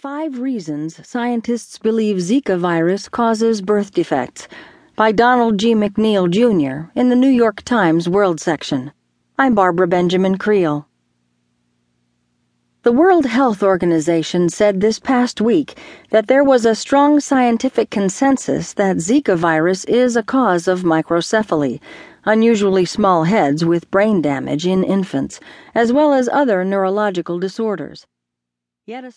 Five Reasons Scientists Believe Zika Virus Causes Birth Defects by Donald G. McNeil, Jr. in the New York Times World section. I'm Barbara Benjamin Creel. The World Health Organization said this past week that there was a strong scientific consensus that Zika virus is a cause of microcephaly, unusually small heads with brain damage in infants, as well as other neurological disorders. Yet a